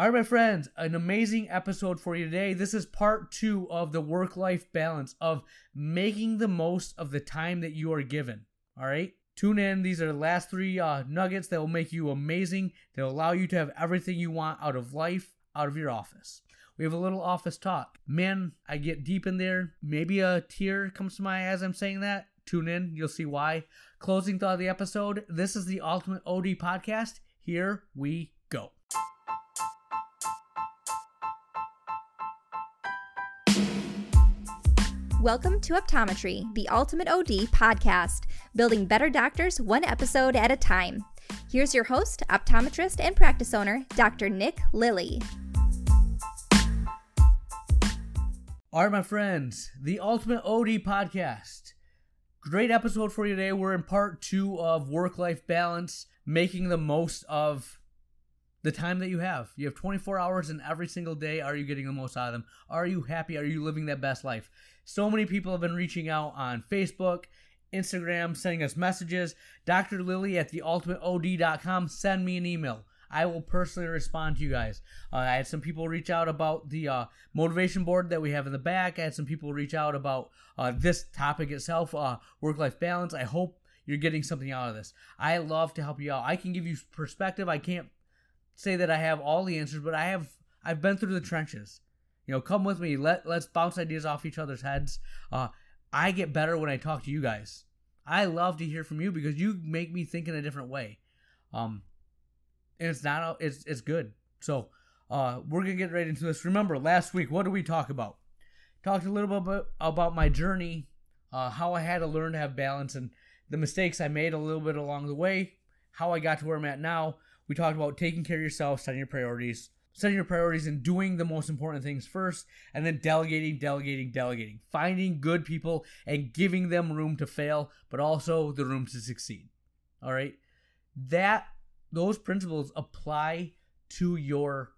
All right, my friends, an amazing episode for you today. This is part two of the work life balance of making the most of the time that you are given. All right, tune in. These are the last three uh, nuggets that will make you amazing, that will allow you to have everything you want out of life, out of your office. We have a little office talk. Man, I get deep in there. Maybe a tear comes to my eye as I'm saying that. Tune in, you'll see why. Closing thought of the episode this is the Ultimate OD Podcast. Here we go. Welcome to Optometry, the Ultimate OD podcast, building better doctors one episode at a time. Here's your host, optometrist, and practice owner, Dr. Nick Lilly. All right, my friends, the Ultimate OD Podcast. Great episode for you today. We're in part two of work life balance, making the most of the time that you have. You have 24 hours in every single day. Are you getting the most out of them? Are you happy? Are you living that best life? So many people have been reaching out on Facebook, Instagram, sending us messages. Dr. Lilly at theultimateod.com. Send me an email. I will personally respond to you guys. Uh, I had some people reach out about the uh, motivation board that we have in the back. I had some people reach out about uh, this topic itself, uh, work life balance. I hope you're getting something out of this. I love to help you out. I can give you perspective. I can't say that I have all the answers, but I have. I've been through the trenches. You know, come with me. Let let's bounce ideas off each other's heads. Uh, I get better when I talk to you guys. I love to hear from you because you make me think in a different way. Um, and it's not it's it's good. So uh, we're gonna get right into this. Remember, last week, what did we talk about? Talked a little bit about my journey, uh, how I had to learn to have balance, and the mistakes I made a little bit along the way. How I got to where I'm at now. We talked about taking care of yourself, setting your priorities, setting your priorities and doing the most important things first, and then delegating, delegating, delegating, finding good people and giving them room to fail, but also the room to succeed. All right, that those principles apply to your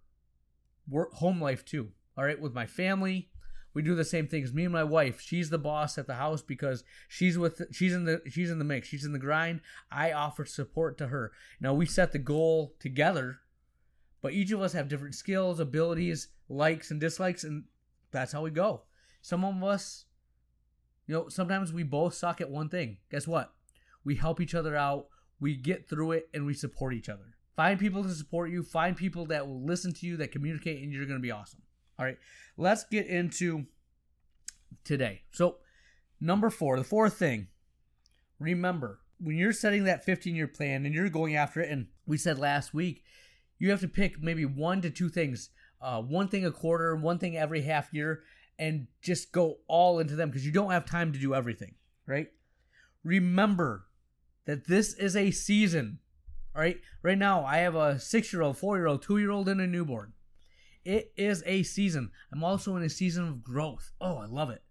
work home life too. All right, with my family, we do the same things. Me and my wife, she's the boss at the house because she's with she's in the she's in the mix, she's in the grind. I offer support to her. Now we set the goal together but each of us have different skills, abilities, likes, and dislikes, and that's how we go. Some of us, you know, sometimes we both suck at one thing. Guess what? We help each other out, we get through it, and we support each other. Find people to support you, find people that will listen to you, that communicate, and you're going to be awesome. All right, let's get into today. So, number four, the fourth thing, remember when you're setting that 15 year plan and you're going after it, and we said last week, you have to pick maybe one to two things, uh, one thing a quarter, one thing every half year, and just go all into them because you don't have time to do everything, right? Remember that this is a season, all right? Right now, I have a six year old, four year old, two year old, and a newborn. It is a season. I'm also in a season of growth. Oh, I love it.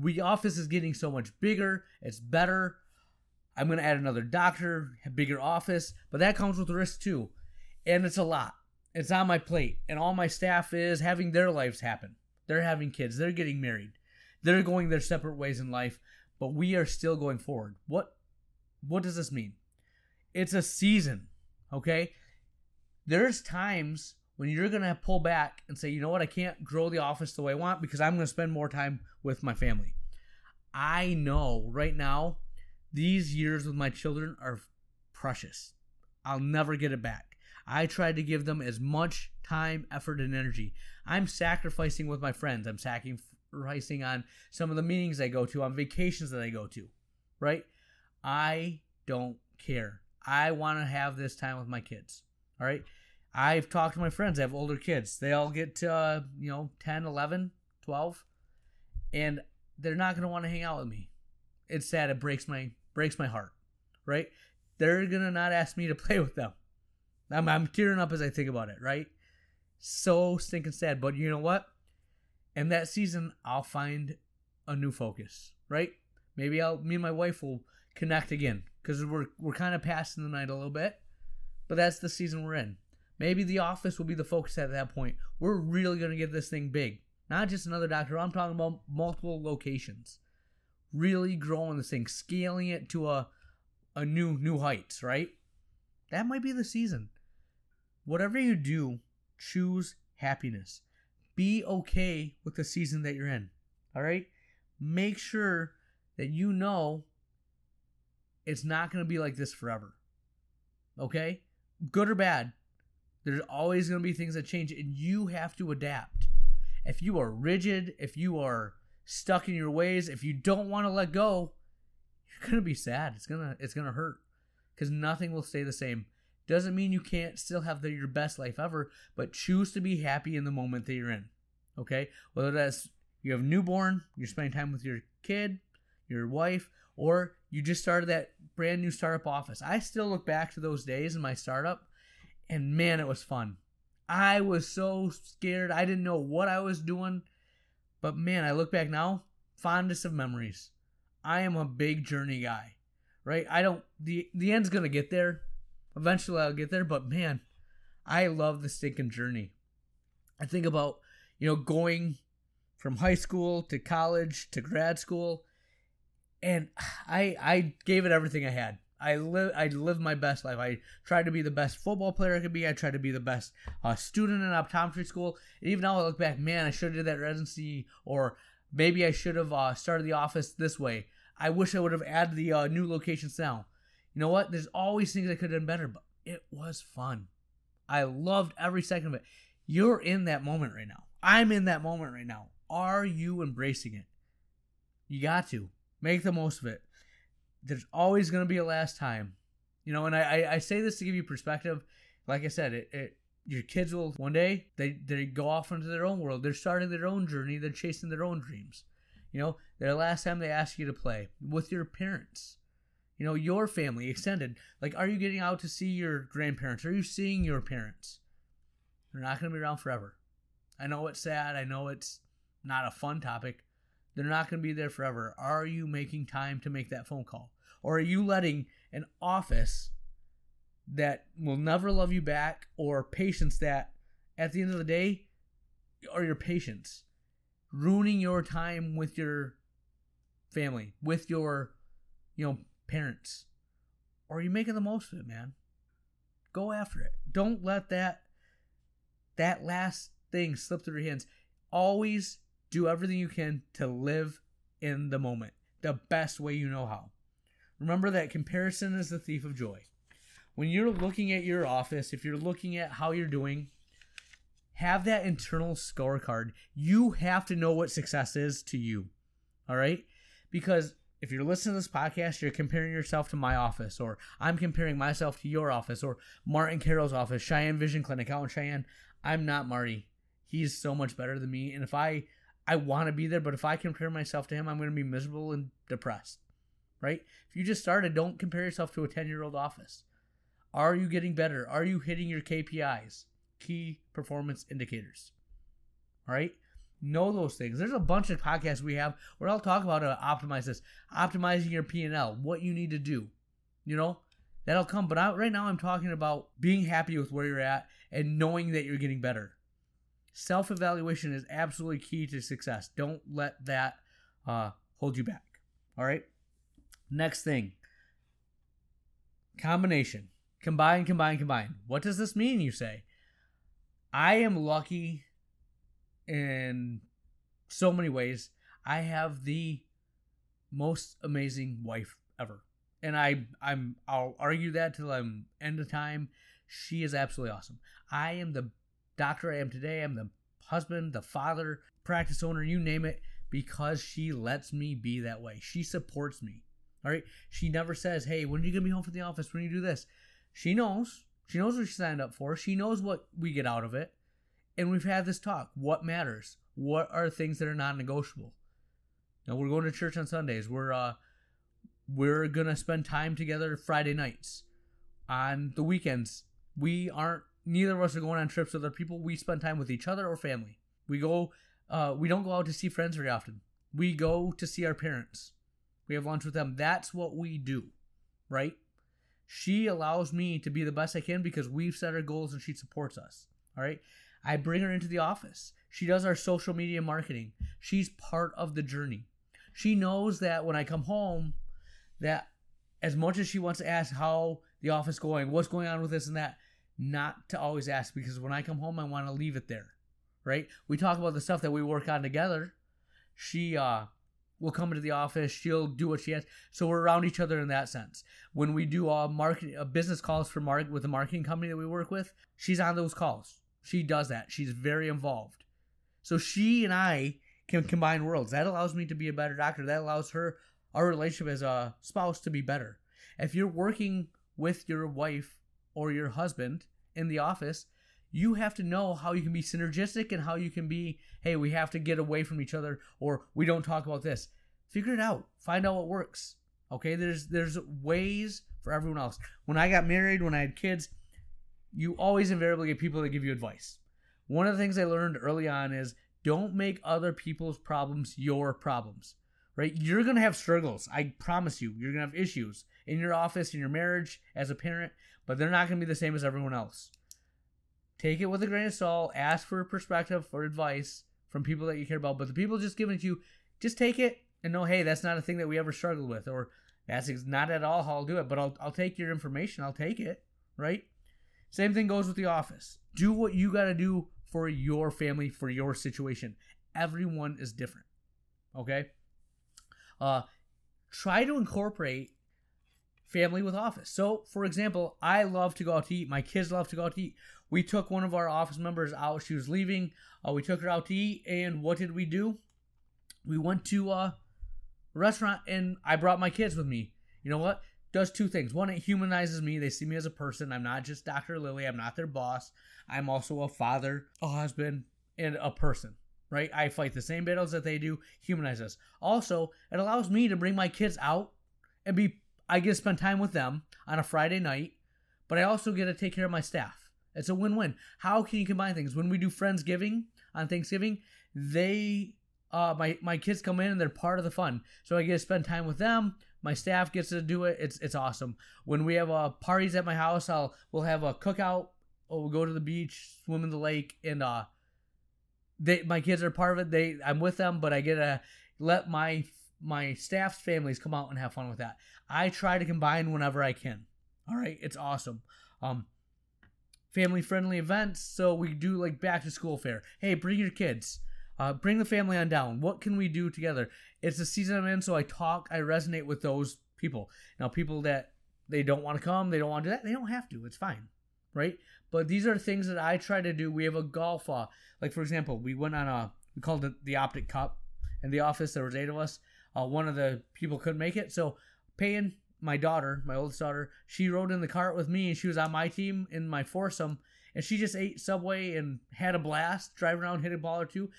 We office is getting so much bigger. It's better. I'm going to add another doctor, bigger office, but that comes with risk too and it's a lot. It's on my plate, and all my staff is having their lives happen. They're having kids, they're getting married, they're going their separate ways in life, but we are still going forward. What what does this mean? It's a season, okay? There's times when you're going to pull back and say, "You know what? I can't grow the office the way I want because I'm going to spend more time with my family." I know right now these years with my children are precious. I'll never get it back. I try to give them as much time, effort, and energy. I'm sacrificing with my friends. I'm sacrificing on some of the meetings I go to, on vacations that I go to, right? I don't care. I want to have this time with my kids, all right? I've talked to my friends. I have older kids. They all get to, uh, you know, 10, 11, 12, and they're not going to want to hang out with me. It's sad. It breaks my breaks my heart, right? They're going to not ask me to play with them. I'm, I'm tearing up as I think about it, right? So stinking sad. But you know what? In that season, I'll find a new focus, right? Maybe I'll me and my wife will connect again because we're we're kind of passing the night a little bit, but that's the season we're in. Maybe the office will be the focus at that point. We're really gonna get this thing big, not just another doctor. I'm talking about multiple locations, really growing this thing, scaling it to a a new new heights, right? That might be the season whatever you do, choose happiness. Be okay with the season that you're in. All right? Make sure that you know it's not going to be like this forever. Okay? Good or bad, there's always going to be things that change, and you have to adapt. If you are rigid, if you are stuck in your ways, if you don't want to let go, you're going to be sad. It's going to it's going to hurt cuz nothing will stay the same. Doesn't mean you can't still have the, your best life ever, but choose to be happy in the moment that you're in. Okay? Whether that's you have newborn, you're spending time with your kid, your wife, or you just started that brand new startup office. I still look back to those days in my startup and man, it was fun. I was so scared. I didn't know what I was doing. But man, I look back now, fondest of memories. I am a big journey guy. Right? I don't the the end's to get there. Eventually I'll get there, but man, I love the stinking journey. I think about, you know, going from high school to college to grad school and I I gave it everything I had. I live I lived my best life. I tried to be the best football player I could be. I tried to be the best uh, student in optometry school. And even now I look back, man, I should have did that residency, or maybe I should have uh, started the office this way. I wish I would have added the uh, new locations now. You know what? There's always things I could have done better, but it was fun. I loved every second of it. You're in that moment right now. I'm in that moment right now. Are you embracing it? You got to make the most of it there's always going to be a last time. You know, and I, I, say this to give you perspective. Like I said, it, it your kids will one day they, they go off into their own world. They're starting their own journey. They're chasing their own dreams. You know, their last time they ask you to play with your parents. You know, your family, extended. Like, are you getting out to see your grandparents? Are you seeing your parents? They're not going to be around forever. I know it's sad. I know it's not a fun topic, they're not going to be there forever. Are you making time to make that phone call? Or are you letting an office that will never love you back or patients that at the end of the day are your patients ruining your time with your family, with your, you know, parents? Or are you making the most of it, man? Go after it. Don't let that that last thing slip through your hands. Always do everything you can to live in the moment the best way you know how. Remember that comparison is the thief of joy. When you're looking at your office, if you're looking at how you're doing, have that internal scorecard. You have to know what success is to you. All right? Because if you're listening to this podcast, you're comparing yourself to my office, or I'm comparing myself to your office, or Martin Carroll's office, Cheyenne Vision Clinic out in Cheyenne. I'm not Marty. He's so much better than me. And if I I want to be there, but if I compare myself to him, I'm going to be miserable and depressed. Right? If you just started, don't compare yourself to a 10 year old office. Are you getting better? Are you hitting your KPIs? Key performance indicators. All right? Know those things. There's a bunch of podcasts we have where I'll talk about uh, optimize this, optimizing your P&L, what you need to do. You know, that'll come. But I, right now, I'm talking about being happy with where you're at and knowing that you're getting better. Self evaluation is absolutely key to success. Don't let that uh, hold you back. All right. Next thing combination. Combine, combine, combine. What does this mean, you say? I am lucky in so many ways. I have the most amazing wife ever. And I I'm I'll argue that till I'm end of time. She is absolutely awesome. I am the doctor I am today. I'm the husband, the father, practice owner, you name it, because she lets me be that way. She supports me. All right. She never says, Hey, when are you to be home from the office? When you do this? She knows. She knows what she signed up for. She knows what we get out of it. And we've had this talk. What matters? What are things that are non negotiable? Now we're going to church on Sundays. We're uh we're gonna spend time together Friday nights. On the weekends, we aren't neither of us are going on trips with other people. We spend time with each other or family. We go, uh, we don't go out to see friends very often. We go to see our parents. We have lunch with them. That's what we do, right? She allows me to be the best I can because we've set our goals and she supports us. All right. I bring her into the office. She does our social media marketing. She's part of the journey. She knows that when I come home, that as much as she wants to ask how the office going, what's going on with this and that, not to always ask because when I come home, I want to leave it there, right? We talk about the stuff that we work on together. She uh, will come into the office. She'll do what she has. So we're around each other in that sense. When we do uh, marketing, uh, business calls for mark with the marketing company that we work with, she's on those calls. She does that. She's very involved. So she and I can combine worlds. That allows me to be a better doctor. That allows her, our relationship as a spouse, to be better. If you're working with your wife or your husband in the office, you have to know how you can be synergistic and how you can be, hey, we have to get away from each other or we don't talk about this. Figure it out. Find out what works. Okay? There's there's ways for everyone else. When I got married, when I had kids, you always invariably get people that give you advice. One of the things I learned early on is don't make other people's problems your problems. Right? You're going to have struggles. I promise you. You're going to have issues in your office, in your marriage, as a parent, but they're not going to be the same as everyone else. Take it with a grain of salt. Ask for perspective or advice from people that you care about. But the people just giving it to you, just take it and know, hey, that's not a thing that we ever struggled with, or that's not at all how I'll do it. But I'll I'll take your information. I'll take it. Right. Same thing goes with the office. Do what you got to do for your family, for your situation. Everyone is different. Okay. Uh, try to incorporate family with office. So, for example, I love to go out to eat. My kids love to go out to eat. We took one of our office members out. She was leaving. Uh, we took her out to eat, and what did we do? We went to a restaurant, and I brought my kids with me. You know what? Does two things. One, it humanizes me. They see me as a person. I'm not just Dr. Lilly. I'm not their boss. I'm also a father, a husband, and a person right? I fight the same battles that they do, humanize us. Also, it allows me to bring my kids out and be I get to spend time with them on a Friday night, but I also get to take care of my staff. It's a win-win. How can you combine things? When we do Friendsgiving on Thanksgiving, they uh my my kids come in and they're part of the fun. So I get to spend time with them. My staff gets to do it. It's it's awesome. When we have uh parties at my house, I'll we'll have a cookout. Or we'll go to the beach, swim in the lake, and uh they my kids are part of it. They I'm with them, but I get to let my my staff's families come out and have fun with that. I try to combine whenever I can. All right, it's awesome. Um, family friendly events. So we do like back to school fair. Hey, bring your kids. Uh, bring the family on down. What can we do together? It's the season I'm in, so I talk. I resonate with those people. Now, people that they don't want to come, they don't want to do that. They don't have to. It's fine, right? But these are things that I try to do. We have a golf, uh, like for example, we went on a we called it the Optic Cup in the office. There was eight of us. Uh, one of the people couldn't make it, so paying my daughter, my oldest daughter, she rode in the cart with me, and she was on my team in my foursome, and she just ate Subway and had a blast, driving around, hit a ball or two.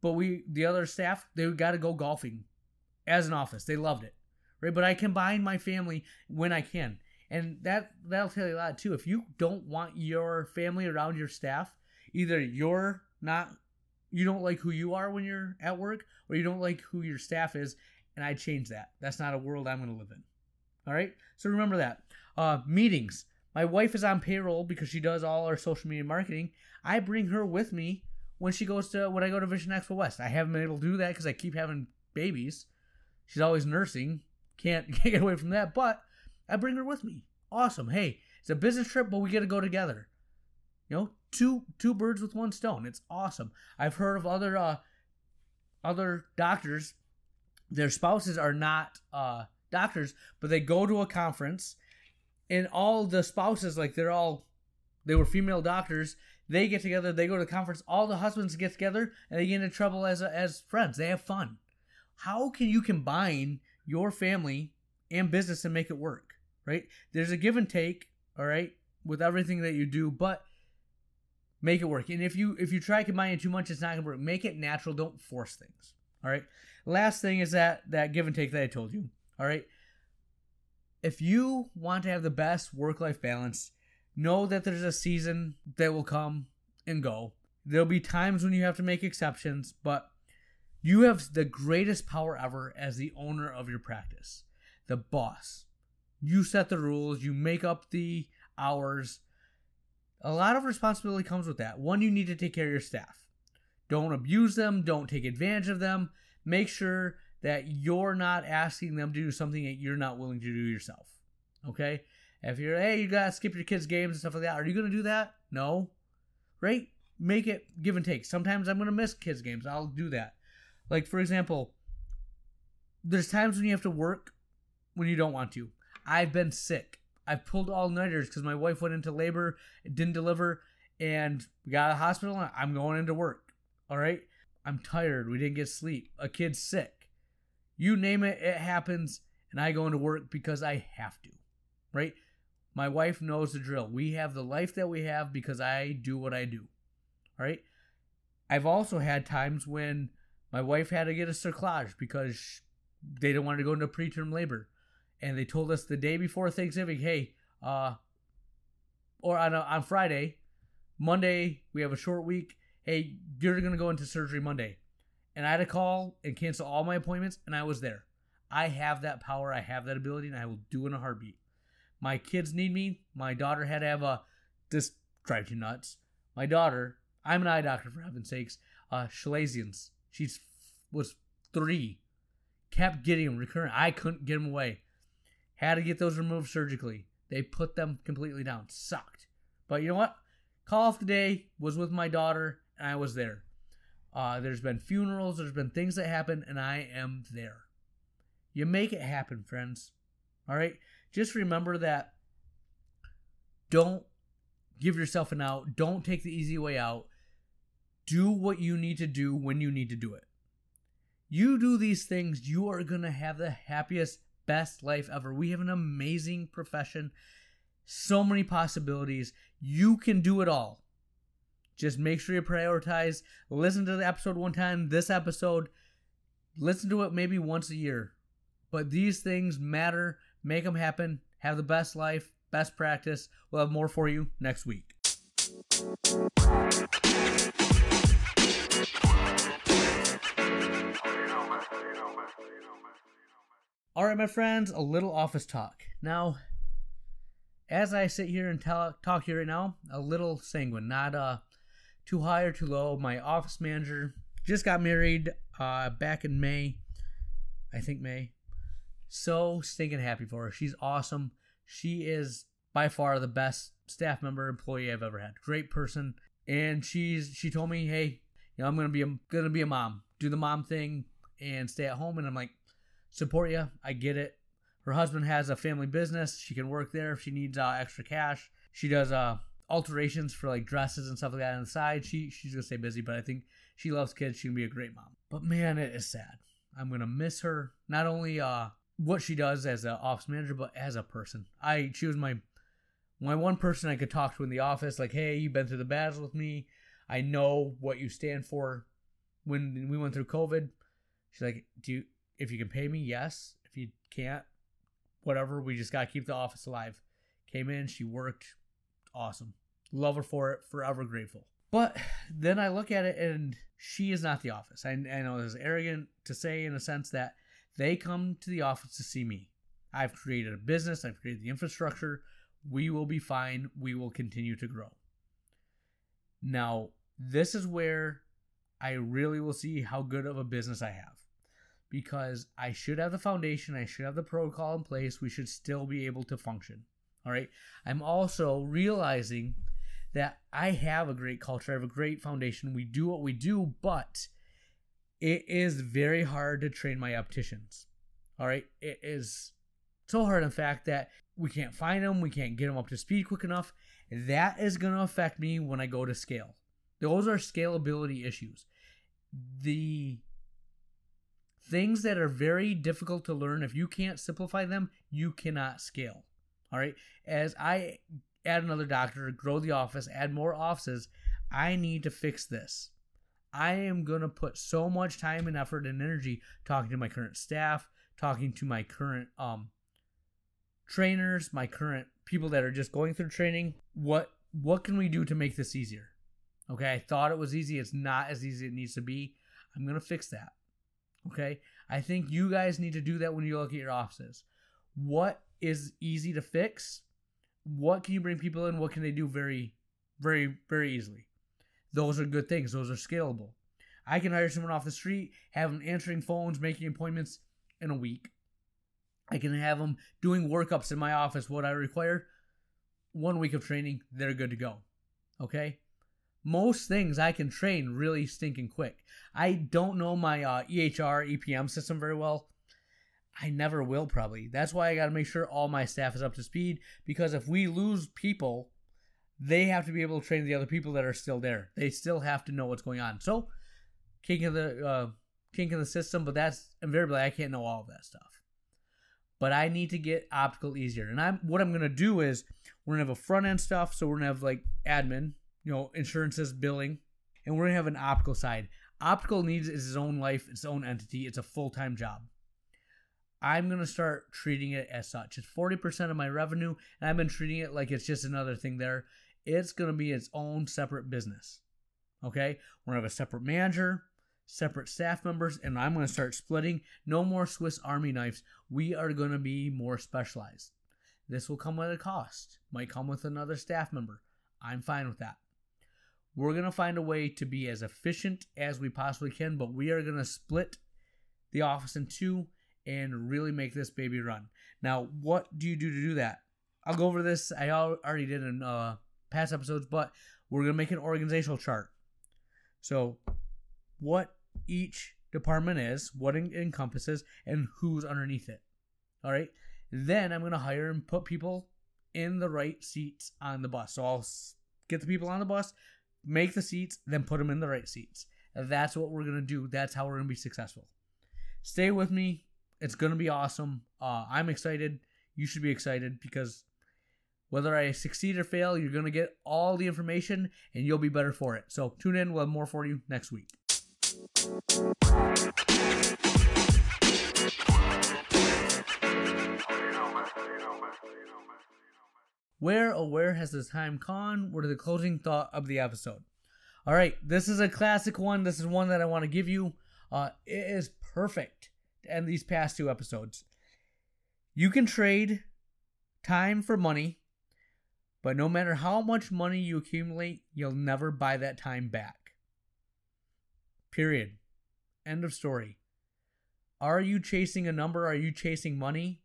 But we, the other staff, they got to go golfing as an office. They loved it, right? But I combine my family when I can, and that that'll tell you a lot too. If you don't want your family around your staff, either you're not you don't like who you are when you're at work or you don't like who your staff is and i change that. That's not a world i'm going to live in. All right? So remember that. Uh, meetings. My wife is on payroll because she does all our social media marketing. I bring her with me when she goes to when i go to vision expo west i haven't been able to do that because i keep having babies she's always nursing can't, can't get away from that but i bring her with me awesome hey it's a business trip but we get to go together you know two two birds with one stone. It's awesome. I've heard of other uh, other doctors. Their spouses are not uh, doctors, but they go to a conference, and all the spouses like they're all they were female doctors. They get together. They go to the conference. All the husbands get together, and they get into trouble as as friends. They have fun. How can you combine your family and business and make it work? Right? There's a give and take. All right, with everything that you do, but Make it work. And if you if you try combining too much, it's not gonna work. Make it natural. Don't force things. All right. Last thing is that that give and take that I told you. All right. If you want to have the best work life balance, know that there's a season that will come and go. There'll be times when you have to make exceptions, but you have the greatest power ever as the owner of your practice, the boss. You set the rules, you make up the hours, a lot of responsibility comes with that. One, you need to take care of your staff. Don't abuse them, don't take advantage of them. Make sure that you're not asking them to do something that you're not willing to do yourself. Okay? If you're, hey, you gotta skip your kids' games and stuff like that, are you gonna do that? No. Right? Make it give and take. Sometimes I'm gonna miss kids' games. I'll do that. Like, for example, there's times when you have to work when you don't want to. I've been sick. I've pulled all nighters because my wife went into labor, didn't deliver, and we got the hospital. I'm going into work. All right. I'm tired. We didn't get sleep. A kid's sick. You name it, it happens, and I go into work because I have to. Right? My wife knows the drill. We have the life that we have because I do what I do. All right? I've also had times when my wife had to get a cerclage because they didn't want to go into preterm labor. And they told us the day before Thanksgiving, hey, uh, or on, a, on Friday, Monday, we have a short week. Hey, you're going to go into surgery Monday. And I had to call and cancel all my appointments, and I was there. I have that power, I have that ability, and I will do in a heartbeat. My kids need me. My daughter had to have a. This drives you nuts. My daughter, I'm an eye doctor for heaven's sakes. Uh, Chalazions. She's was three. Kept getting them recurrent. I couldn't get them away. Had to get those removed surgically. They put them completely down. Sucked. But you know what? Call off the day was with my daughter, and I was there. Uh, there's been funerals, there's been things that happen, and I am there. You make it happen, friends. All right? Just remember that don't give yourself an out. Don't take the easy way out. Do what you need to do when you need to do it. You do these things, you are going to have the happiest, best life ever. We have an amazing profession, so many possibilities. You can do it all. Just make sure you prioritize. Listen to the episode one time, this episode. Listen to it maybe once a year. But these things matter. Make them happen. Have the best life, best practice. We'll have more for you next week. All right, my friends, a little office talk. Now, as I sit here and tell, talk here right now, a little sanguine, not uh, too high or too low. My office manager just got married uh, back in May, I think May. So stinking happy for her. She's awesome. She is by far the best staff member employee I've ever had. Great person, and she's she told me, hey, you know, I'm gonna be a, gonna be a mom, do the mom thing, and stay at home. And I'm like, support you. I get it. Her husband has a family business. She can work there if she needs uh, extra cash. She does uh, alterations for like dresses and stuff like that on the side. She she's gonna stay busy, but I think she loves kids. She can be a great mom. But man, it is sad. I'm gonna miss her. Not only uh what she does as an office manager, but as a person. I she was my my one person I could talk to in the office. Like, hey, you've been through the battles with me. I know what you stand for. When we went through COVID, she's like, do you if you can pay me, yes. If you can't, whatever. We just gotta keep the office alive. Came in, she worked, awesome. Love her for it. Forever grateful. But then I look at it and she is not the office. I, I know it's arrogant to say in a sense that they come to the office to see me. I've created a business, I've created the infrastructure. We will be fine. We will continue to grow. Now, this is where I really will see how good of a business I have. Because I should have the foundation, I should have the protocol in place, we should still be able to function. All right. I'm also realizing that I have a great culture, I have a great foundation. We do what we do, but it is very hard to train my opticians. All right. It is so hard, in fact, that we can't find them, we can't get them up to speed quick enough. That is going to affect me when I go to scale. Those are scalability issues. The things that are very difficult to learn, if you can't simplify them, you cannot scale. All right. As I add another doctor, grow the office, add more offices, I need to fix this. I am going to put so much time and effort and energy talking to my current staff, talking to my current um, trainers, my current people that are just going through training. What what can we do to make this easier? Okay, I thought it was easy. It's not as easy as it needs to be. I'm going to fix that. Okay, I think you guys need to do that when you look at your offices. What is easy to fix? What can you bring people in? What can they do very, very, very easily? Those are good things. Those are scalable. I can hire someone off the street, have them answering phones, making appointments in a week. I can have them doing workups in my office, what I require. One week of training, they're good to go. Okay? Most things I can train really stinking quick. I don't know my uh, EHR, EPM system very well. I never will, probably. That's why I got to make sure all my staff is up to speed because if we lose people, they have to be able to train the other people that are still there. They still have to know what's going on. So, kink of the uh, kink of the system, but that's invariably I can't know all of that stuff. But I need to get optical easier, and I'm what I'm gonna do is we're gonna have a front end stuff, so we're gonna have like admin, you know, insurances, billing, and we're gonna have an optical side. Optical needs its own life, its own entity. It's a full time job. I'm going to start treating it as such. It's 40% of my revenue, and I've been treating it like it's just another thing there. It's going to be its own separate business. Okay? We're going to have a separate manager, separate staff members, and I'm going to start splitting. No more Swiss Army knives. We are going to be more specialized. This will come at a cost, might come with another staff member. I'm fine with that. We're going to find a way to be as efficient as we possibly can, but we are going to split the office in two and really make this baby run. Now, what do you do to do that? I'll go over this. I already did in uh, past episodes, but we're going to make an organizational chart. So, what each department is, what it encompasses, and who's underneath it. All right. Then I'm going to hire and put people in the right seats on the bus. So I'll get the people on the bus, make the seats, then put them in the right seats. That's what we're going to do. That's how we're going to be successful. Stay with me. It's going to be awesome. Uh, I'm excited. You should be excited because whether I succeed or fail, you're going to get all the information and you'll be better for it. So tune in. We'll have more for you next week. Where, oh, where has the time gone? Are the closing thought of the episode? All right, this is a classic one. This is one that I want to give you. Uh, it is perfect to end these past two episodes. You can trade time for money, but no matter how much money you accumulate, you'll never buy that time back. Period. End of story. Are you chasing a number? Are you chasing money?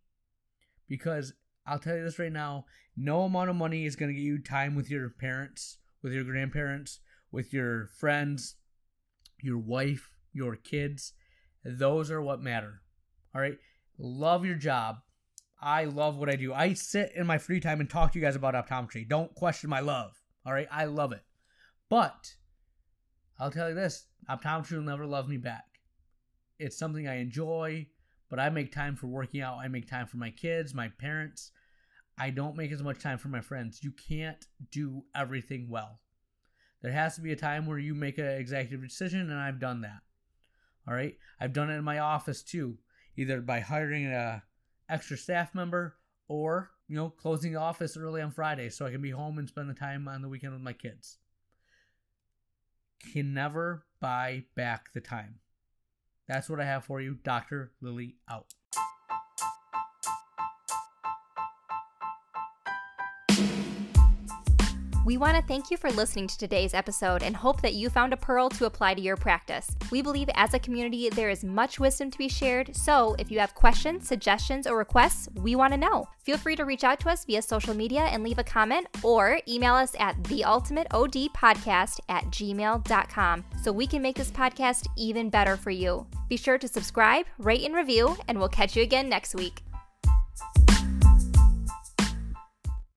Because I'll tell you this right now no amount of money is going to get you time with your parents, with your grandparents, with your friends, your wife, your kids. Those are what matter. All right. Love your job. I love what I do. I sit in my free time and talk to you guys about optometry. Don't question my love. All right. I love it. But I'll tell you this optometry will never love me back. It's something I enjoy, but I make time for working out. I make time for my kids, my parents. I don't make as much time for my friends. You can't do everything well. There has to be a time where you make an executive decision, and I've done that. All right. I've done it in my office too, either by hiring a extra staff member or you know closing the office early on Friday so I can be home and spend the time on the weekend with my kids. Can never buy back the time. That's what I have for you. Dr. Lilly out. We want to thank you for listening to today's episode and hope that you found a pearl to apply to your practice. We believe as a community there is much wisdom to be shared, so if you have questions, suggestions, or requests, we want to know. Feel free to reach out to us via social media and leave a comment or email us at theultimateodpodcast at gmail.com so we can make this podcast even better for you. Be sure to subscribe, rate, and review, and we'll catch you again next week.